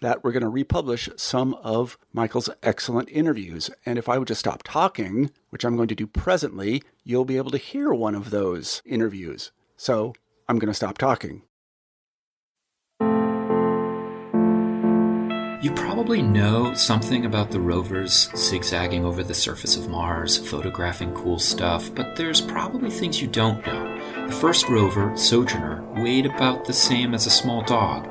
that we're going to republish some of Michael's excellent interviews. And if I would just stop talking, which I'm going to do presently, you'll be able to hear one of those interviews. So I'm going to stop talking. You probably know something about the rovers zigzagging over the surface of Mars, photographing cool stuff, but there's probably things you don't know. The first rover, Sojourner, weighed about the same as a small dog.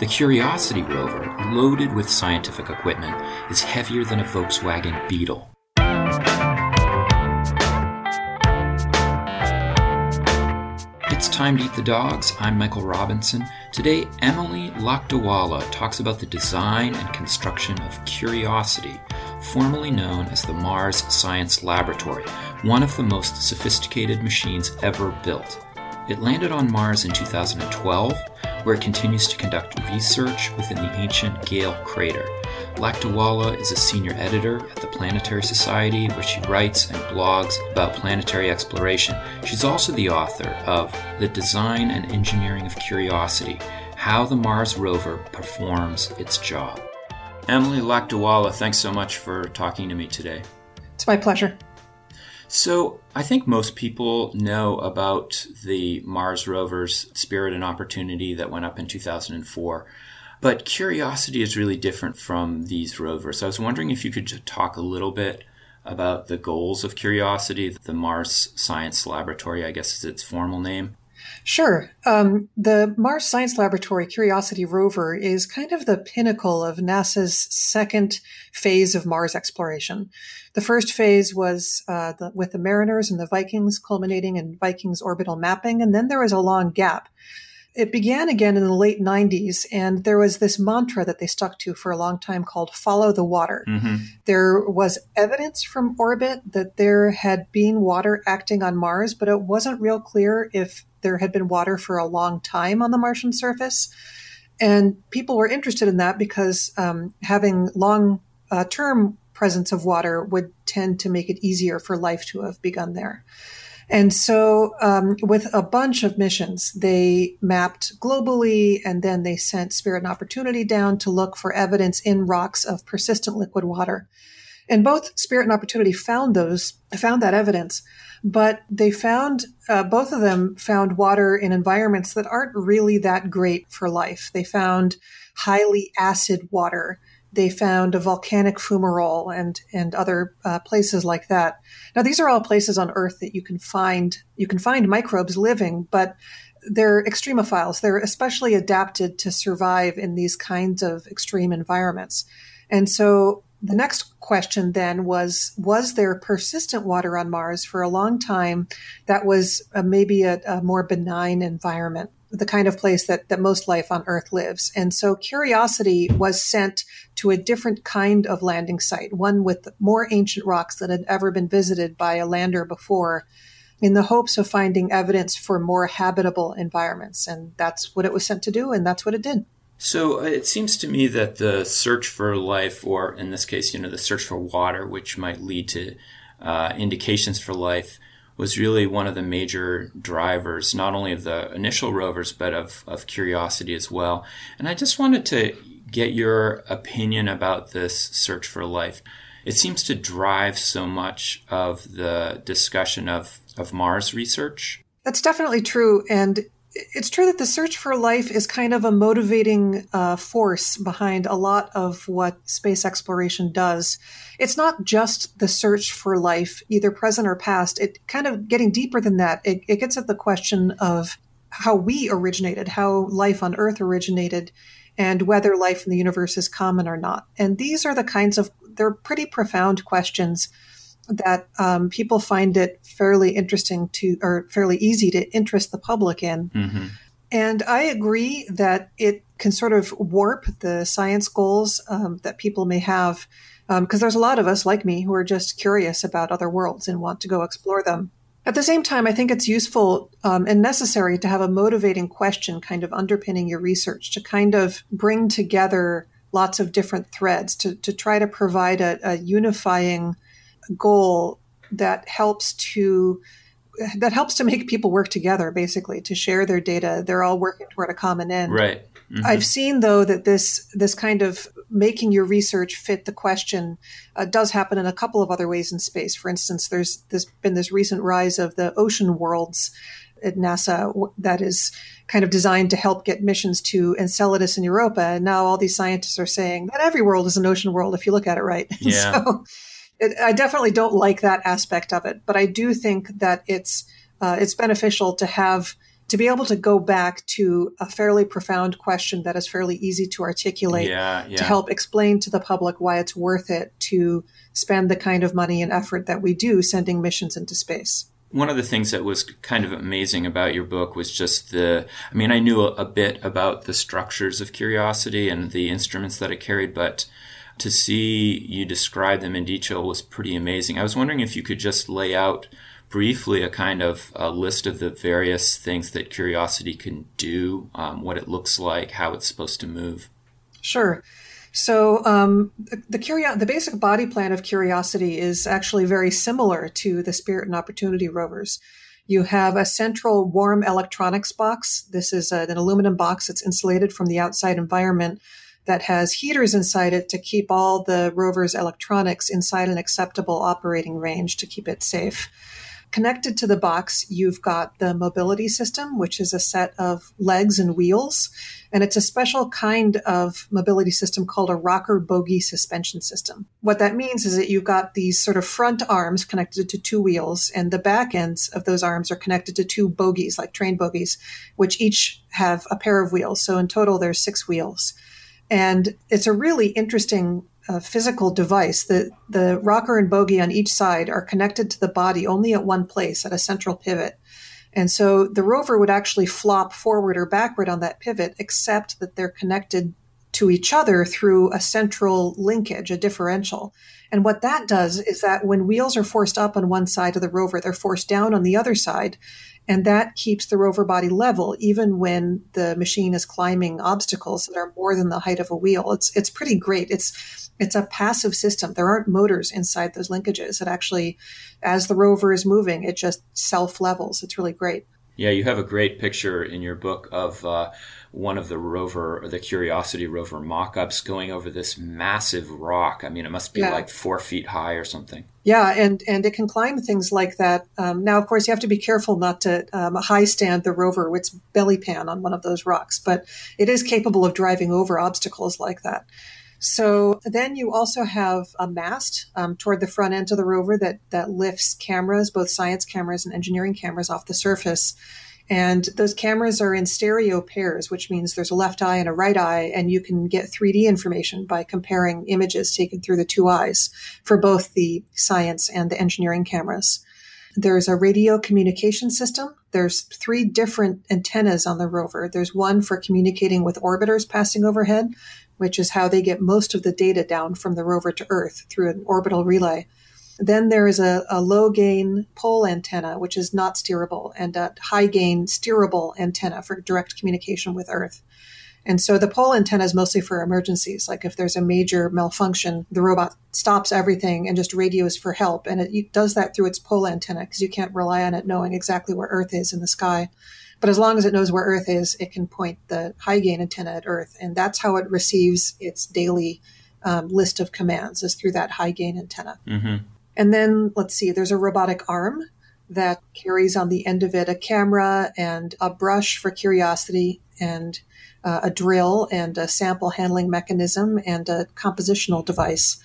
The Curiosity rover, loaded with scientific equipment, is heavier than a Volkswagen Beetle. It's time to eat the dogs. I'm Michael Robinson. Today, Emily Lakdawalla talks about the design and construction of Curiosity, formerly known as the Mars Science Laboratory, one of the most sophisticated machines ever built. It landed on Mars in 2012 where it continues to conduct research within the ancient Gale crater. Lakdawalla is a senior editor at the Planetary Society, where she writes and blogs about planetary exploration. She's also the author of The Design and Engineering of Curiosity How the Mars Rover Performs Its Job. Emily Lakdawalla, thanks so much for talking to me today. It's my pleasure. So, I think most people know about the Mars rover's Spirit and Opportunity that went up in 2004. But Curiosity is really different from these rovers. I was wondering if you could just talk a little bit about the goals of Curiosity, the Mars Science Laboratory, I guess is its formal name. Sure. Um, the Mars Science Laboratory Curiosity rover is kind of the pinnacle of NASA's second phase of Mars exploration. The first phase was uh, the, with the Mariners and the Vikings, culminating in Vikings orbital mapping, and then there was a long gap. It began again in the late 90s, and there was this mantra that they stuck to for a long time called follow the water. Mm-hmm. There was evidence from orbit that there had been water acting on Mars, but it wasn't real clear if there had been water for a long time on the Martian surface. And people were interested in that because um, having long uh, term presence of water would tend to make it easier for life to have begun there. And so, um, with a bunch of missions, they mapped globally and then they sent Spirit and Opportunity down to look for evidence in rocks of persistent liquid water. And both Spirit and Opportunity found those, found that evidence but they found uh, both of them found water in environments that aren't really that great for life. They found highly acid water. They found a volcanic fumarole and and other uh, places like that. Now these are all places on Earth that you can find you can find microbes living, but they're extremophiles. They're especially adapted to survive in these kinds of extreme environments. And so the next question then was Was there persistent water on Mars for a long time that was uh, maybe a, a, more benign environment, the kind of place that, that most life on Earth lives? And so Curiosity was sent to a different kind of landing site, one with more ancient rocks that had ever been visited by a lander before. In the hopes of finding evidence for more habitable environments. And that's what it was sent to do, and that's what it did. So uh, it seems to me that the search for life, or in this case, you know, the search for water, which might lead to uh, indications for life, was really one of the major drivers, not only of the initial rovers, but of, of curiosity as well. And I just wanted to get your opinion about this search for life. It seems to drive so much of the discussion of, of Mars research. That's definitely true. And it's true that the search for life is kind of a motivating uh, force behind a lot of what space exploration does. It's not just the search for life, either present or past. It kind of getting deeper than that. It, it gets at the question of how we originated, how life on Earth originated, and whether life in the universe is common or not. And these are the kinds of, they're pretty profound questions that um, people find it fairly interesting to, or fairly easy to interest the public in. Mm-hmm. And I agree that it can sort of warp the science goals um, that people may have, because um, there's a lot of us like me who are just curious about other worlds and want to go explore them. At the same time, I think it's useful um, and necessary to have a motivating question kind of underpinning your research to kind of bring together lots of different threads to, to try to provide a, a unifying goal that helps to that helps to make people work together basically to share their data they're all working toward a common end right mm-hmm. i've seen though that this this kind of making your research fit the question uh, does happen in a couple of other ways in space for instance there's there's been this recent rise of the ocean worlds at NASA that is kind of designed to help get missions to Enceladus and Europa. And now all these scientists are saying that every world is an ocean world if you look at it right. Yeah. so it, I definitely don't like that aspect of it, but I do think that it's uh, it's beneficial to have to be able to go back to a fairly profound question that is fairly easy to articulate yeah, yeah. to help explain to the public why it's worth it to spend the kind of money and effort that we do sending missions into space. One of the things that was kind of amazing about your book was just the, I mean, I knew a, a bit about the structures of Curiosity and the instruments that it carried, but to see you describe them in detail was pretty amazing. I was wondering if you could just lay out briefly a kind of a list of the various things that Curiosity can do, um, what it looks like, how it's supposed to move. Sure. So um, the, the, curio- the basic body plan of Curiosity is actually very similar to the Spirit and Opportunity rovers. You have a central warm electronics box. This is a, an aluminum box that's insulated from the outside environment that has heaters inside it to keep all the rover's electronics inside an acceptable operating range to keep it safe. Connected to the box, you've got the mobility system, which is a set of legs and wheels. And it's a special kind of mobility system called a rocker bogie suspension system. What that means is that you've got these sort of front arms connected to two wheels, and the back ends of those arms are connected to two bogies, like train bogies, which each have a pair of wheels. So in total, there's six wheels. And it's a really interesting uh, physical device. The, the rocker and bogie on each side are connected to the body only at one place, at a central pivot. And so the rover would actually flop forward or backward on that pivot, except that they're connected to each other through a central linkage, a differential. And what that does is that when wheels are forced up on one side of the rover, they're forced down on the other side. And that keeps the rover body level even when the machine is climbing obstacles that are more than the height of a wheel. It's it's pretty great. It's it's a passive system. There aren't motors inside those linkages. It actually, as the rover is moving, it just self levels. It's really great. Yeah, you have a great picture in your book of uh, one of the rover, the Curiosity rover mock ups going over this massive rock. I mean, it must be yeah. like four feet high or something. Yeah, and, and it can climb things like that. Um, now, of course, you have to be careful not to um, high stand the rover with its belly pan on one of those rocks, but it is capable of driving over obstacles like that. So then you also have a mast um, toward the front end of the rover that that lifts cameras, both science cameras and engineering cameras, off the surface. And those cameras are in stereo pairs, which means there's a left eye and a right eye, and you can get 3D information by comparing images taken through the two eyes for both the science and the engineering cameras. There's a radio communication system. There's three different antennas on the rover. There's one for communicating with orbiters passing overhead, which is how they get most of the data down from the rover to Earth through an orbital relay. Then there is a, a low gain pole antenna, which is not steerable, and a high gain steerable antenna for direct communication with Earth. And so the pole antenna is mostly for emergencies. Like if there's a major malfunction, the robot stops everything and just radios for help. And it does that through its pole antenna because you can't rely on it knowing exactly where Earth is in the sky. But as long as it knows where Earth is, it can point the high gain antenna at Earth. And that's how it receives its daily um, list of commands is through that high gain antenna. Mm-hmm. And then let's see, there's a robotic arm that carries on the end of it a camera and a brush for curiosity and uh, a drill and a sample handling mechanism and a compositional device.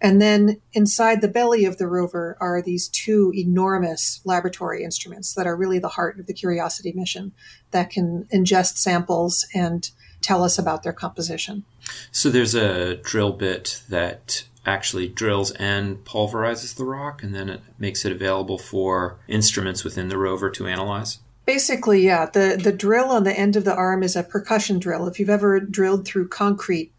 And then inside the belly of the rover are these two enormous laboratory instruments that are really the heart of the Curiosity mission that can ingest samples and tell us about their composition. So there's a drill bit that actually drills and pulverizes the rock, and then it makes it available for instruments within the rover to analyze. Basically, yeah. The the drill on the end of the arm is a percussion drill. If you've ever drilled through concrete,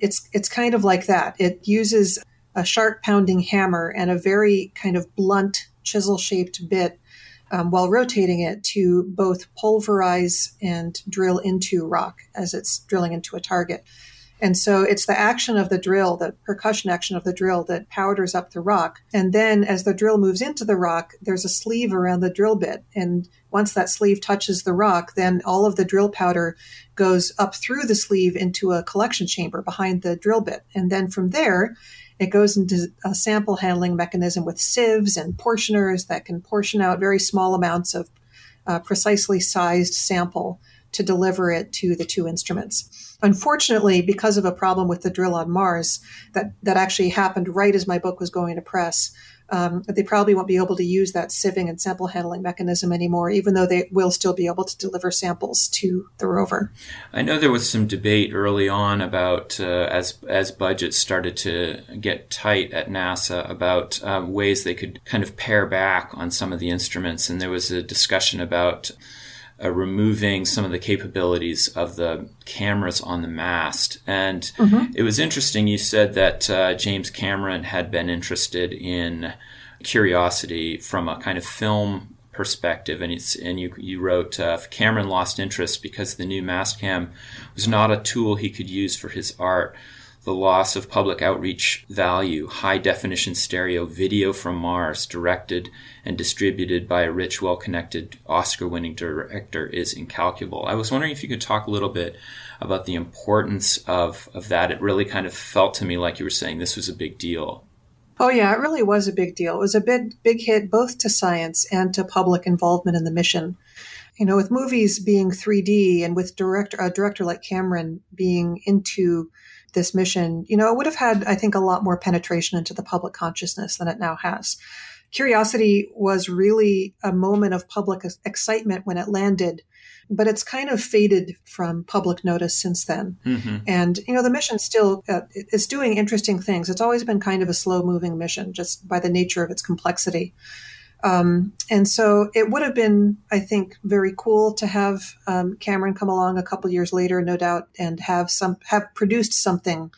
it's it's kind of like that. It uses a sharp pounding hammer and a very kind of blunt chisel shaped bit um, while rotating it to both pulverize and drill into rock as it's drilling into a target. And so it's the action of the drill, the percussion action of the drill that powders up the rock. And then as the drill moves into the rock, there's a sleeve around the drill bit. And once that sleeve touches the rock, then all of the drill powder goes up through the sleeve into a collection chamber behind the drill bit. And then from there, it goes into a sample handling mechanism with sieves and portioners that can portion out very small amounts of uh, precisely sized sample to deliver it to the two instruments. Unfortunately, because of a problem with the drill on Mars that, that actually happened right as my book was going to press, um, they probably won't be able to use that sieving and sample handling mechanism anymore, even though they will still be able to deliver samples to the rover. I know there was some debate early on about uh, as as budgets started to get tight at NASA about uh, ways they could kind of pare back on some of the instruments, and there was a discussion about uh, removing some of the capabilities of the cameras on the mast. And mm-hmm. it was interesting. You said that uh, James Cameron had been interested in Curiosity from a kind of film perspective, and it's and you you wrote uh, Cameron lost interest because the new mast cam was not a tool he could use for his art the loss of public outreach value, high definition stereo video from Mars, directed and distributed by a rich, well connected, Oscar winning director, is incalculable. I was wondering if you could talk a little bit about the importance of, of that. It really kind of felt to me like you were saying this was a big deal. Oh yeah, it really was a big deal. It was a big big hit both to science and to public involvement in the mission. You know, with movies being 3D and with director a director like Cameron being into this mission, you know, it would have had, I think, a lot more penetration into the public consciousness than it now has. Curiosity was really a moment of public excitement when it landed, but it's kind of faded from public notice since then. Mm-hmm. And, you know, the mission still uh, is doing interesting things. It's always been kind of a slow moving mission just by the nature of its complexity. Um, and so it would have been, I think, very cool to have um, Cameron come along a couple years later, no doubt, and have some have produced something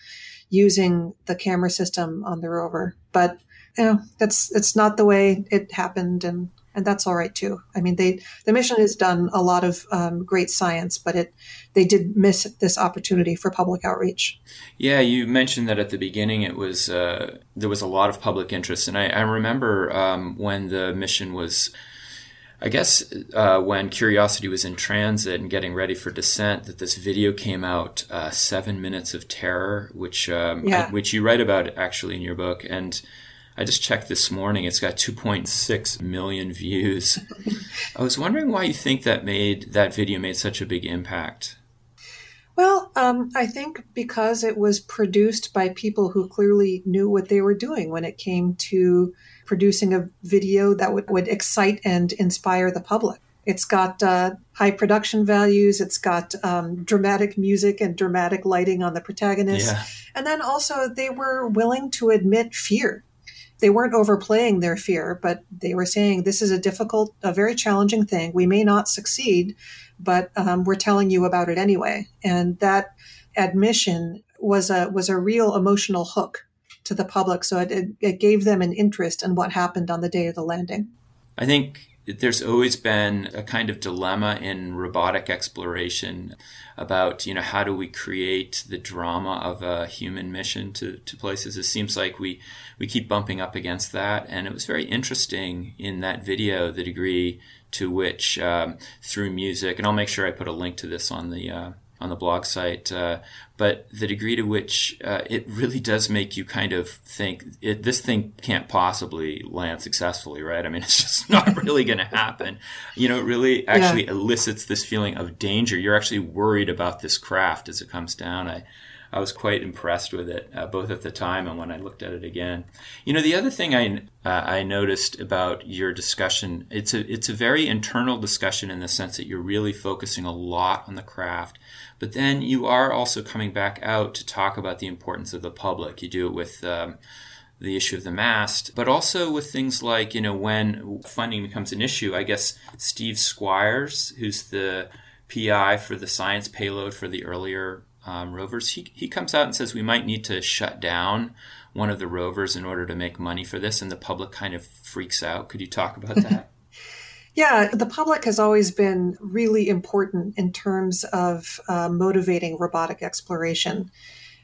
using the camera system on the rover. But you know, that's it's not the way it happened, and and that's all right too. I mean, they the mission has done a lot of um, great science, but it they did miss this opportunity for public outreach. Yeah, you mentioned that at the beginning it was uh, there was a lot of public interest, and I, I remember um, when the mission was. I guess uh, when Curiosity was in transit and getting ready for descent, that this video came out, uh, Seven Minutes of Terror, which um, yeah. I, which you write about actually in your book, and I just checked this morning. It's got 2.6 million views. I was wondering why you think that made that video made such a big impact. Well, um, I think because it was produced by people who clearly knew what they were doing when it came to producing a video that would, would excite and inspire the public. It's got uh, high production values. It's got um, dramatic music and dramatic lighting on the protagonist. Yeah. And then also, they were willing to admit fear they weren't overplaying their fear, but they were saying this is a difficult, a very challenging thing. We may not succeed, but um, we're telling you about it anyway. And that admission was a was a real emotional hook to the public. So it, it, it gave them an interest in what happened on the day of the landing. I think there's always been a kind of dilemma in robotic exploration about you know how do we create the drama of a human mission to, to places. It seems like we we keep bumping up against that. And it was very interesting in that video the degree to which um, through music and i'll make sure i put a link to this on the uh, on the blog site, uh, but the degree to which uh, it really does make you kind of think it, this thing can't possibly land successfully, right? I mean, it's just not really going to happen. You know, it really actually yeah. elicits this feeling of danger. You're actually worried about this craft as it comes down. I, I was quite impressed with it, uh, both at the time and when I looked at it again. You know, the other thing I uh, I noticed about your discussion, it's a it's a very internal discussion in the sense that you're really focusing a lot on the craft, but then you are also coming back out to talk about the importance of the public. You do it with um, the issue of the mast, but also with things like, you know, when funding becomes an issue, I guess Steve Squyres, who's the PI for the science payload for the earlier um, rovers, he, he comes out and says we might need to shut down one of the rovers in order to make money for this, and the public kind of freaks out. Could you talk about that? Yeah, the public has always been really important in terms of uh, motivating robotic exploration.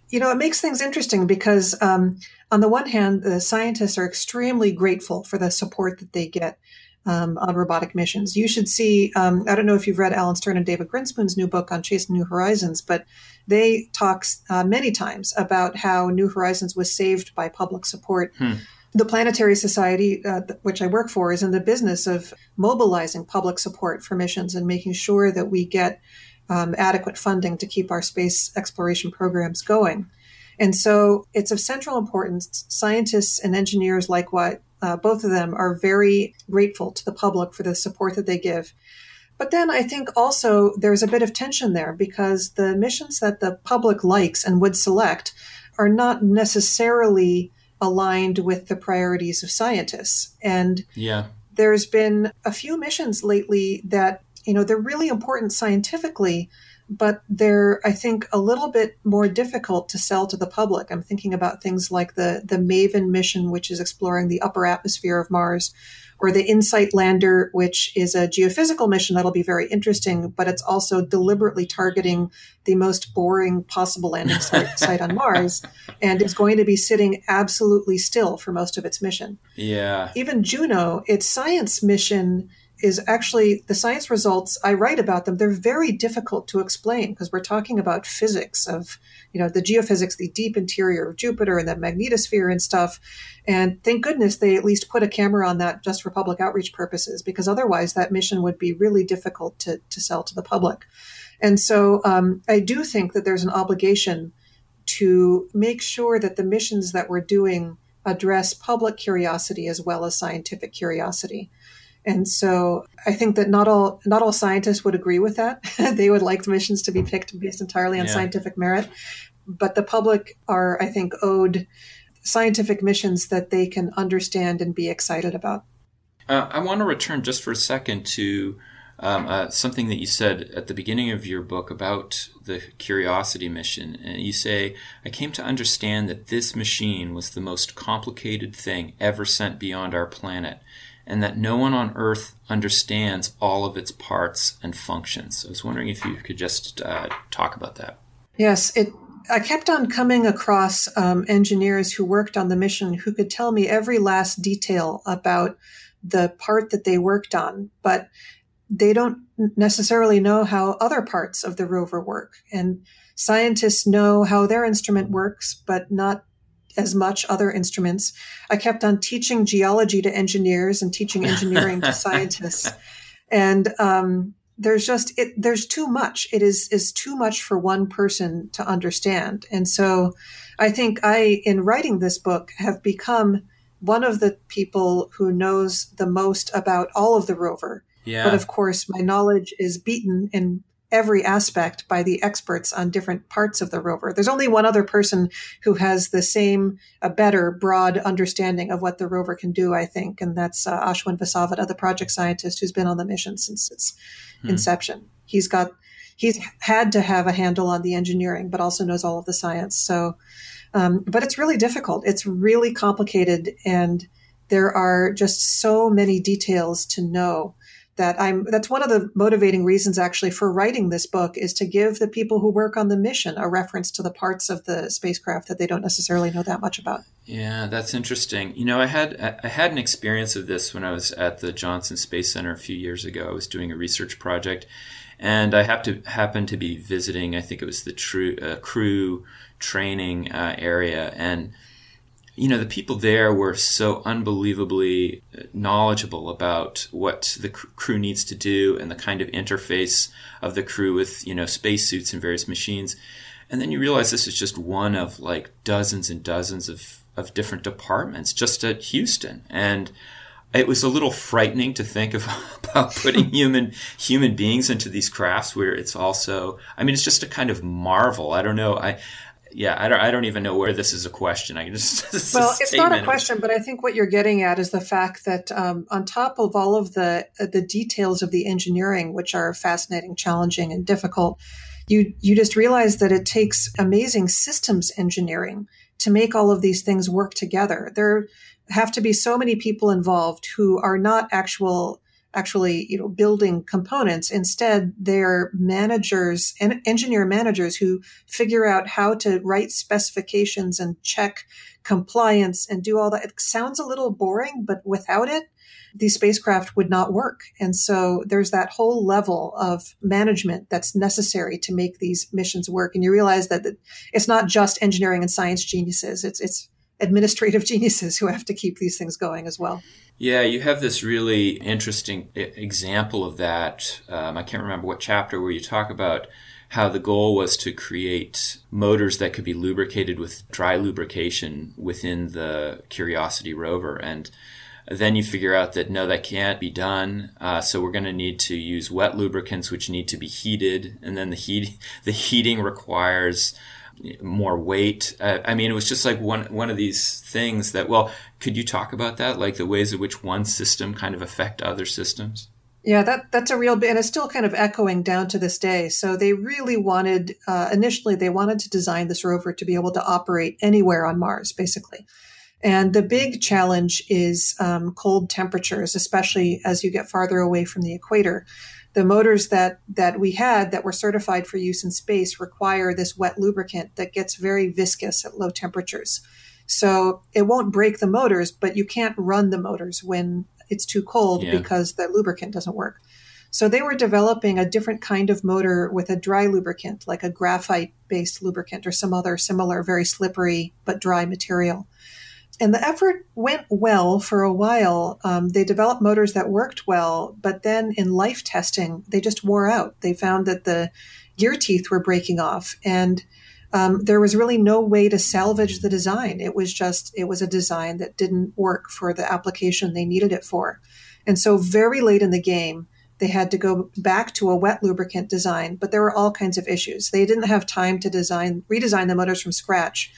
You know, it makes things interesting because, um, on the one hand, the scientists are extremely grateful for the support that they get um, on robotic missions. You should see, um, I don't know if you've read Alan Stern and David Grinspoon's new book on Chasing New Horizons, but they talk uh, many times about how New Horizons was saved by public support. Hmm. The Planetary Society, uh, which I work for, is in the business of mobilizing public support for missions and making sure that we get um, adequate funding to keep our space exploration programs going. And so it's of central importance. Scientists and engineers, like what uh, both of them, are very grateful to the public for the support that they give. But then I think also there's a bit of tension there because the missions that the public likes and would select are not necessarily aligned with the priorities of scientists. And yeah. there's been a few missions lately that you know, they're really important scientifically, but they're, I think, a little bit more difficult to sell to the public. I'm thinking about things like the, the MAVEN mission, which is exploring the upper atmosphere of Mars, or the InSight lander, which is a geophysical mission that'll be very interesting, but it's also deliberately targeting the most boring possible landing site on Mars and is going to be sitting absolutely still for most of its mission. Yeah. Even Juno, its science mission is actually the science results I write about them. They're very difficult to explain because we're talking about physics of, you know, the geophysics, the deep interior of Jupiter and the magnetosphere and stuff. And thank goodness they at least put a camera on that just for public outreach purposes, because otherwise that mission would be really difficult to, to sell to the public. And so um, I do think that there's an obligation to make sure that the missions that we're doing address public curiosity as well as scientific curiosity. And so I think that not all not all scientists would agree with that. they would like the missions to be picked based entirely on yeah. scientific merit. But the public are, I think, owed scientific missions that they can understand and be excited about. Uh, I want to return just for a second to um, uh, something that you said at the beginning of your book about the Curiosity mission. And you say, I came to understand that this machine was the most complicated thing ever sent beyond our planet and that no one on earth understands all of its parts and functions. I was wondering if you could just uh, talk about that. Yes, it. I kept on coming across um, engineers who worked on the mission who could tell me every last detail about the part that they worked on, but they don't necessarily know how other parts of the rover work. And scientists know how their instrument works, but not as much other instruments. I kept on teaching geology to engineers and teaching engineering to scientists. And um, there's just it, there's too much. It is is too much for one person to understand. And so, I think I, in writing this book, have become one of the people who knows the most about all of the rover. Yeah. But of course, my knowledge is beaten in every aspect by the experts on different parts of the rover. There's only one other person who has the same, a better broad understanding of what the rover can do, I think, and that's uh, Ashwin Vasavada, the project scientist who's been on the mission since its hmm. inception. He's got, he's had to have a handle on the engineering, but also knows all of the science. So, um, but it's really difficult. It's really complicated, and there are just so many details to know that I'm that's one of the motivating reasons actually for writing this book is to give the people who work on the mission a reference to the parts of the spacecraft that they don't necessarily know that much about. Yeah, that's interesting. You know, I had I had an experience of this when I was at the Johnson Space Center a few years ago. I was doing a research project and I have to happen to be visiting. I think it was the true, uh, crew training uh, area, and you know, the people there were so unbelievably uh, knowledgeable about what the crew needs to do and the kind of interface of the crew with, you know, spacesuits and various machines. And then you realize this is just one of like dozens and dozens of, of different departments just at Houston. And it was a little frightening to think of, about putting human human beings into these crafts where it's also I mean it's just a kind of marvel. I don't know. I yeah, I don't, I don't even know where this is a question. I just well, it's not a question, but I think what you're getting at is the fact that um, on top of all of the uh, the details of the engineering, which are fascinating, challenging, and difficult, you you just realize that it takes amazing systems engineering to make all of these things work together. There have to be so many people involved who are not actual actually you know building components. Instead they're managers and engineer managers who figure out how to write specifications and check compliance and do all that. It sounds a little boring but without it these spacecraft would not work. And so there's that whole level of management that's necessary to make these missions work. And you realize that it's not just engineering and science geniuses. It's it's administrative geniuses who have to keep these things going as well. Yeah, you have this really interesting example of that. Um, I can't remember what chapter where you talk about how the goal was to create motors that could be lubricated with dry lubrication within the Curiosity rover. And then you figure out that no, that can't be done. Uh, so we're going to need to use wet lubricants, which need to be heated, and then the heat the heating requires more weight. Uh, I mean, it was just like one one of these things that. Well, could you talk about that, like the ways in which one system kind of affect other systems? Yeah, that that's a real and it's still kind of echoing down to this day. So they really wanted uh, initially they wanted to design this rover to be able to operate anywhere on Mars, basically. And the big challenge is um, cold temperatures, especially as you get farther away from the equator the motors that that we had that were certified for use in space require this wet lubricant that gets very viscous at low temperatures. So it won't break the motors, but you can't run the motors when it's too cold yeah. because the lubricant doesn't work. So they were developing a different kind of motor with a dry lubricant, like a graphite based lubricant or some other similar, very slippery but dry material and the effort went well for a while. Um, they developed motors that worked well, but then in life testing, they just wore out. They found that the gear teeth were breaking off, and um, there was really no way to salvage the design. It was just it was a design that didn't work for the application they needed it for, and so very late in the game. They had to go back to a wet lubricant design, but there were all kinds of issues. They didn't have time to design, redesign the motors from scratch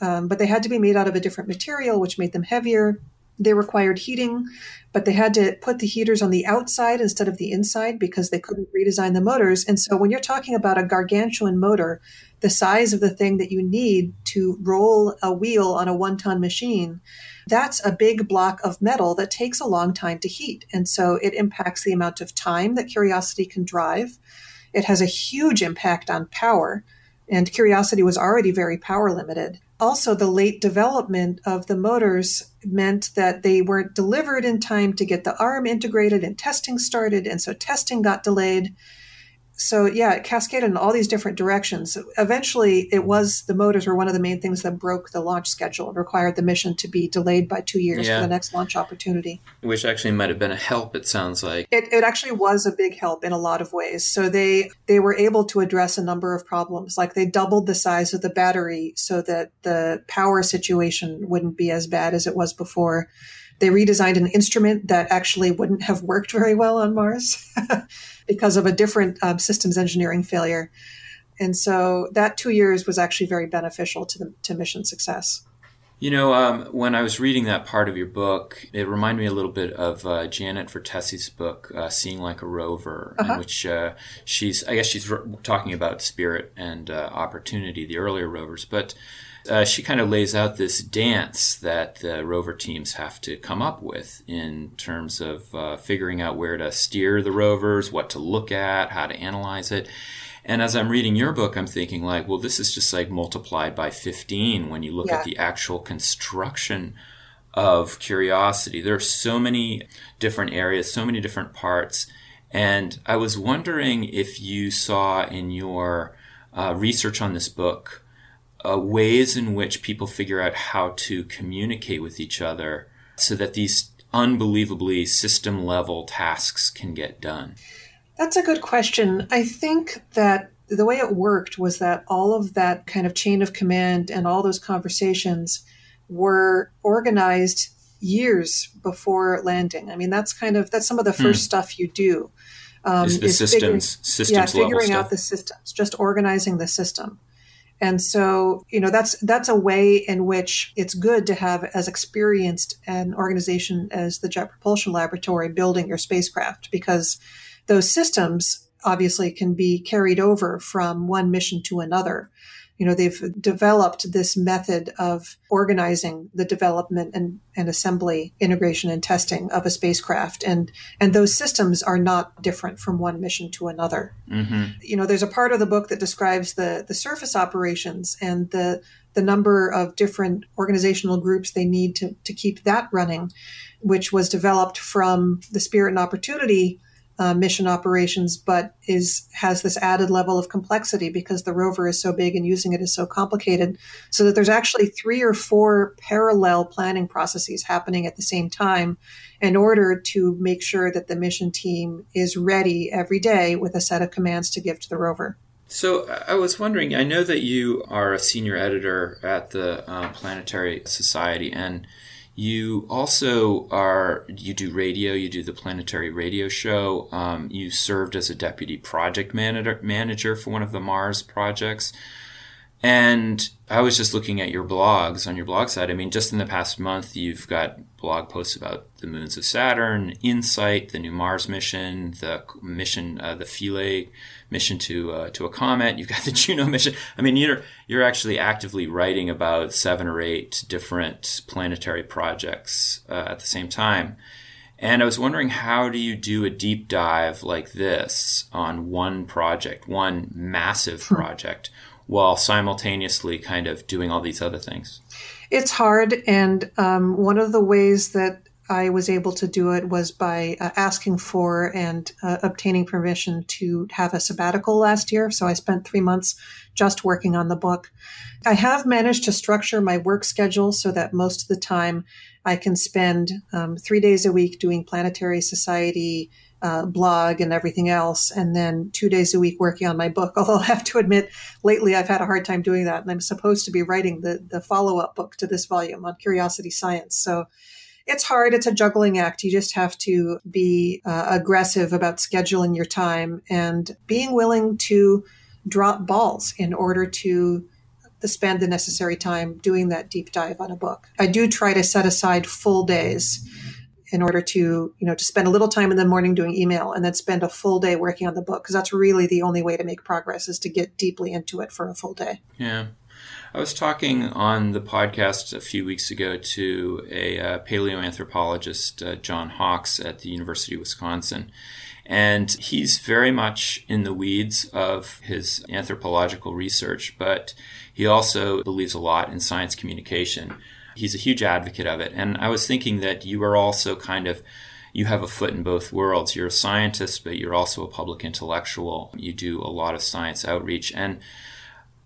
um, but they had to be made out of a different material, which made them heavier. They required heating, but they had to put the heaters on the outside instead of the inside because they couldn't redesign the motors. And so when you're talking about a gargantuan motor, the size of the thing that you need to roll a wheel on a one ton machine, that's a big block of metal that takes a long time to heat. And so it impacts the amount of time that Curiosity can drive. It has a huge impact on power, and Curiosity was already very power limited also the late development of the motors meant that they weren't delivered in time to get the arm integrated and testing started and so testing got delayed so yeah, it cascaded in all these different directions. Eventually, it was the motors were one of the main things that broke the launch schedule and required the mission to be delayed by two years yeah. for the next launch opportunity. Which actually might have been a help. It sounds like it, it actually was a big help in a lot of ways. So they they were able to address a number of problems. Like they doubled the size of the battery so that the power situation wouldn't be as bad as it was before. They redesigned an instrument that actually wouldn't have worked very well on Mars. because of a different um, systems engineering failure. And so that two years was actually very beneficial to the to mission success. You know, um, when I was reading that part of your book, it reminded me a little bit of uh, Janet Vertesi's book, uh, "Seeing Like a Rover," uh-huh. in which uh, she's, I guess, she's talking about spirit and uh, opportunity, the earlier rovers, but uh, she kind of lays out this dance that the rover teams have to come up with in terms of uh, figuring out where to steer the rovers, what to look at, how to analyze it. And as I'm reading your book, I'm thinking like, well, this is just like multiplied by 15 when you look yeah. at the actual construction of curiosity. There are so many different areas, so many different parts. And I was wondering if you saw in your uh, research on this book uh, ways in which people figure out how to communicate with each other so that these unbelievably system level tasks can get done? That's a good question. I think that the way it worked was that all of that kind of chain of command and all those conversations were organized years before landing. I mean, that's kind of that's some of the hmm. first hmm. stuff you do. Um, is the is systems, figuring, systems yeah, figuring out the systems, just organizing the system. And so, you know, that's that's a way in which it's good to have as experienced an organization as the Jet Propulsion Laboratory building your spacecraft because those systems obviously can be carried over from one mission to another you know they've developed this method of organizing the development and, and assembly integration and testing of a spacecraft and and those systems are not different from one mission to another mm-hmm. you know there's a part of the book that describes the the surface operations and the the number of different organizational groups they need to, to keep that running which was developed from the spirit and opportunity uh, mission operations, but is has this added level of complexity because the rover is so big and using it is so complicated. So that there's actually three or four parallel planning processes happening at the same time in order to make sure that the mission team is ready every day with a set of commands to give to the rover. So I was wondering. I know that you are a senior editor at the uh, Planetary Society, and you also are you do radio. You do the Planetary Radio Show. Um, you served as a deputy project manager manager for one of the Mars projects. And I was just looking at your blogs on your blog site. I mean, just in the past month, you've got blog posts about the moons of Saturn, InSight, the new Mars mission, the mission, uh, the Philae mission to uh, to a comet. You've got the Juno mission. I mean, you're you're actually actively writing about seven or eight different planetary projects uh, at the same time. And I was wondering, how do you do a deep dive like this on one project, one massive project, while simultaneously kind of doing all these other things? It's hard, and um, one of the ways that I was able to do it was by uh, asking for and uh, obtaining permission to have a sabbatical last year. So I spent three months just working on the book. I have managed to structure my work schedule so that most of the time I can spend um, three days a week doing Planetary Society uh, blog and everything else, and then two days a week working on my book. Although I have to admit, lately I've had a hard time doing that, and I'm supposed to be writing the the follow up book to this volume on curiosity science. So it's hard. It's a juggling act. You just have to be uh, aggressive about scheduling your time and being willing to drop balls in order to spend the necessary time doing that deep dive on a book. I do try to set aside full days in order to, you know, to spend a little time in the morning doing email and then spend a full day working on the book because that's really the only way to make progress is to get deeply into it for a full day. Yeah. I was talking on the podcast a few weeks ago to a uh, paleoanthropologist, uh, John Hawks, at the University of Wisconsin. And he's very much in the weeds of his anthropological research, but he also believes a lot in science communication. He's a huge advocate of it. And I was thinking that you are also kind of you have a foot in both worlds. You're a scientist, but you're also a public intellectual. You do a lot of science outreach. And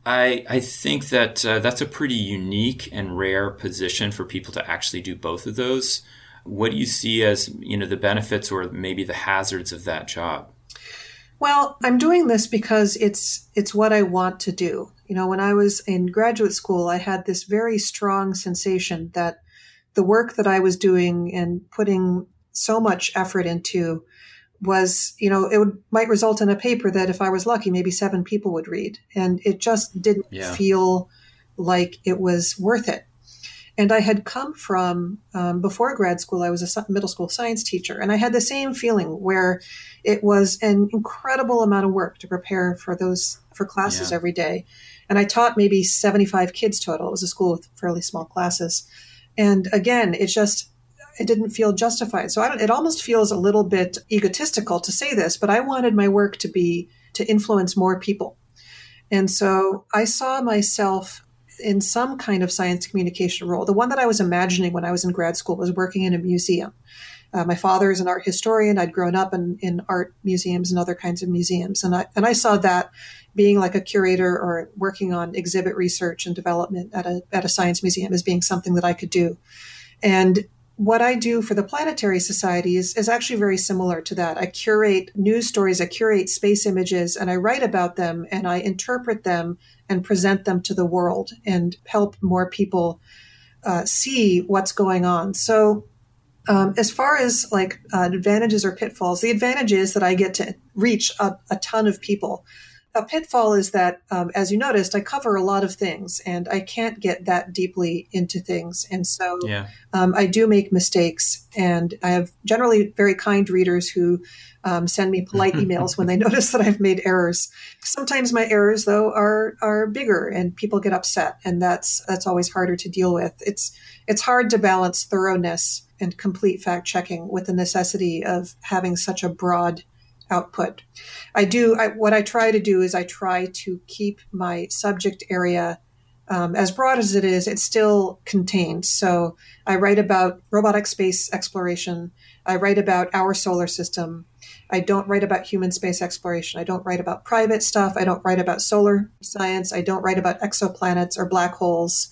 I, I think that uh, that's a pretty unique and rare position for people to actually do both of those. What do you see as you know the benefits or maybe the hazards of that job? Well, I'm doing this because it's it's what I want to do. You know, when I was in graduate school, I had this very strong sensation that the work that I was doing and putting so much effort into was, you know, it would, might result in a paper that if I was lucky, maybe seven people would read. And it just didn't yeah. feel like it was worth it. And I had come from, um, before grad school, I was a middle school science teacher. And I had the same feeling where it was an incredible amount of work to prepare for those, for classes yeah. every day. And I taught maybe 75 kids total. It was a school with fairly small classes. And again, it just, it didn't feel justified. So I don't, it almost feels a little bit egotistical to say this, but I wanted my work to be to influence more people. And so I saw myself in some kind of science communication role. The one that I was imagining when I was in grad school was working in a museum. Uh, my father is an art historian. I'd grown up in, in art museums and other kinds of museums. And I, and I saw that being like a curator or working on exhibit research and development at a, at a science museum as being something that I could do. And what I do for the Planetary Society is, is actually very similar to that. I curate news stories, I curate space images, and I write about them and I interpret them and present them to the world and help more people uh, see what's going on. So, um, as far as like uh, advantages or pitfalls, the advantage is that I get to reach a, a ton of people a pitfall is that, um, as you noticed, I cover a lot of things and I can't get that deeply into things. And so yeah. um, I do make mistakes. And I have generally very kind readers who um, send me polite emails when they notice that I've made errors. Sometimes my errors, though, are are bigger and people get upset. And that's that's always harder to deal with. It's it's hard to balance thoroughness and complete fact checking with the necessity of having such a broad output. I do, I, what I try to do is I try to keep my subject area um, as broad as it is, it's still contained. So I write about robotic space exploration. I write about our solar system. I don't write about human space exploration. I don't write about private stuff. I don't write about solar science. I don't write about exoplanets or black holes,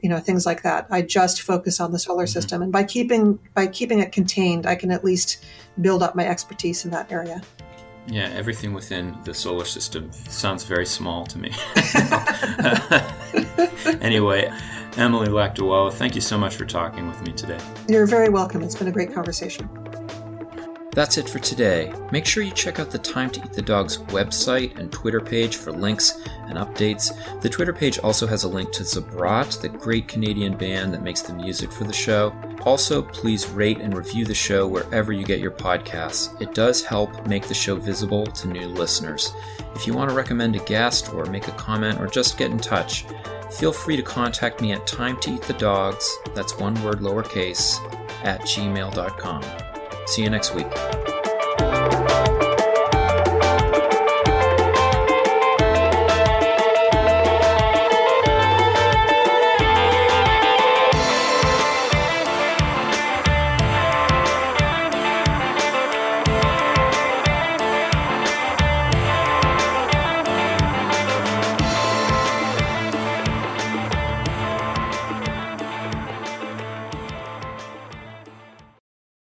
you know, things like that. I just focus on the solar mm-hmm. system. And by keeping by keeping it contained, I can at least build up my expertise in that area. Yeah, everything within the solar system sounds very small to me. anyway, Emily Lakdawalla, thank you so much for talking with me today. You're very welcome. It's been a great conversation. That's it for today. Make sure you check out the Time to Eat the Dog's website and Twitter page for links and updates. The Twitter page also has a link to Zabrat, the great Canadian band that makes the music for the show. Also, please rate and review the show wherever you get your podcasts. It does help make the show visible to new listeners. If you want to recommend a guest or make a comment or just get in touch, feel free to contact me at time to eat the dogs, that's one word lowercase, at gmail.com. See you next week.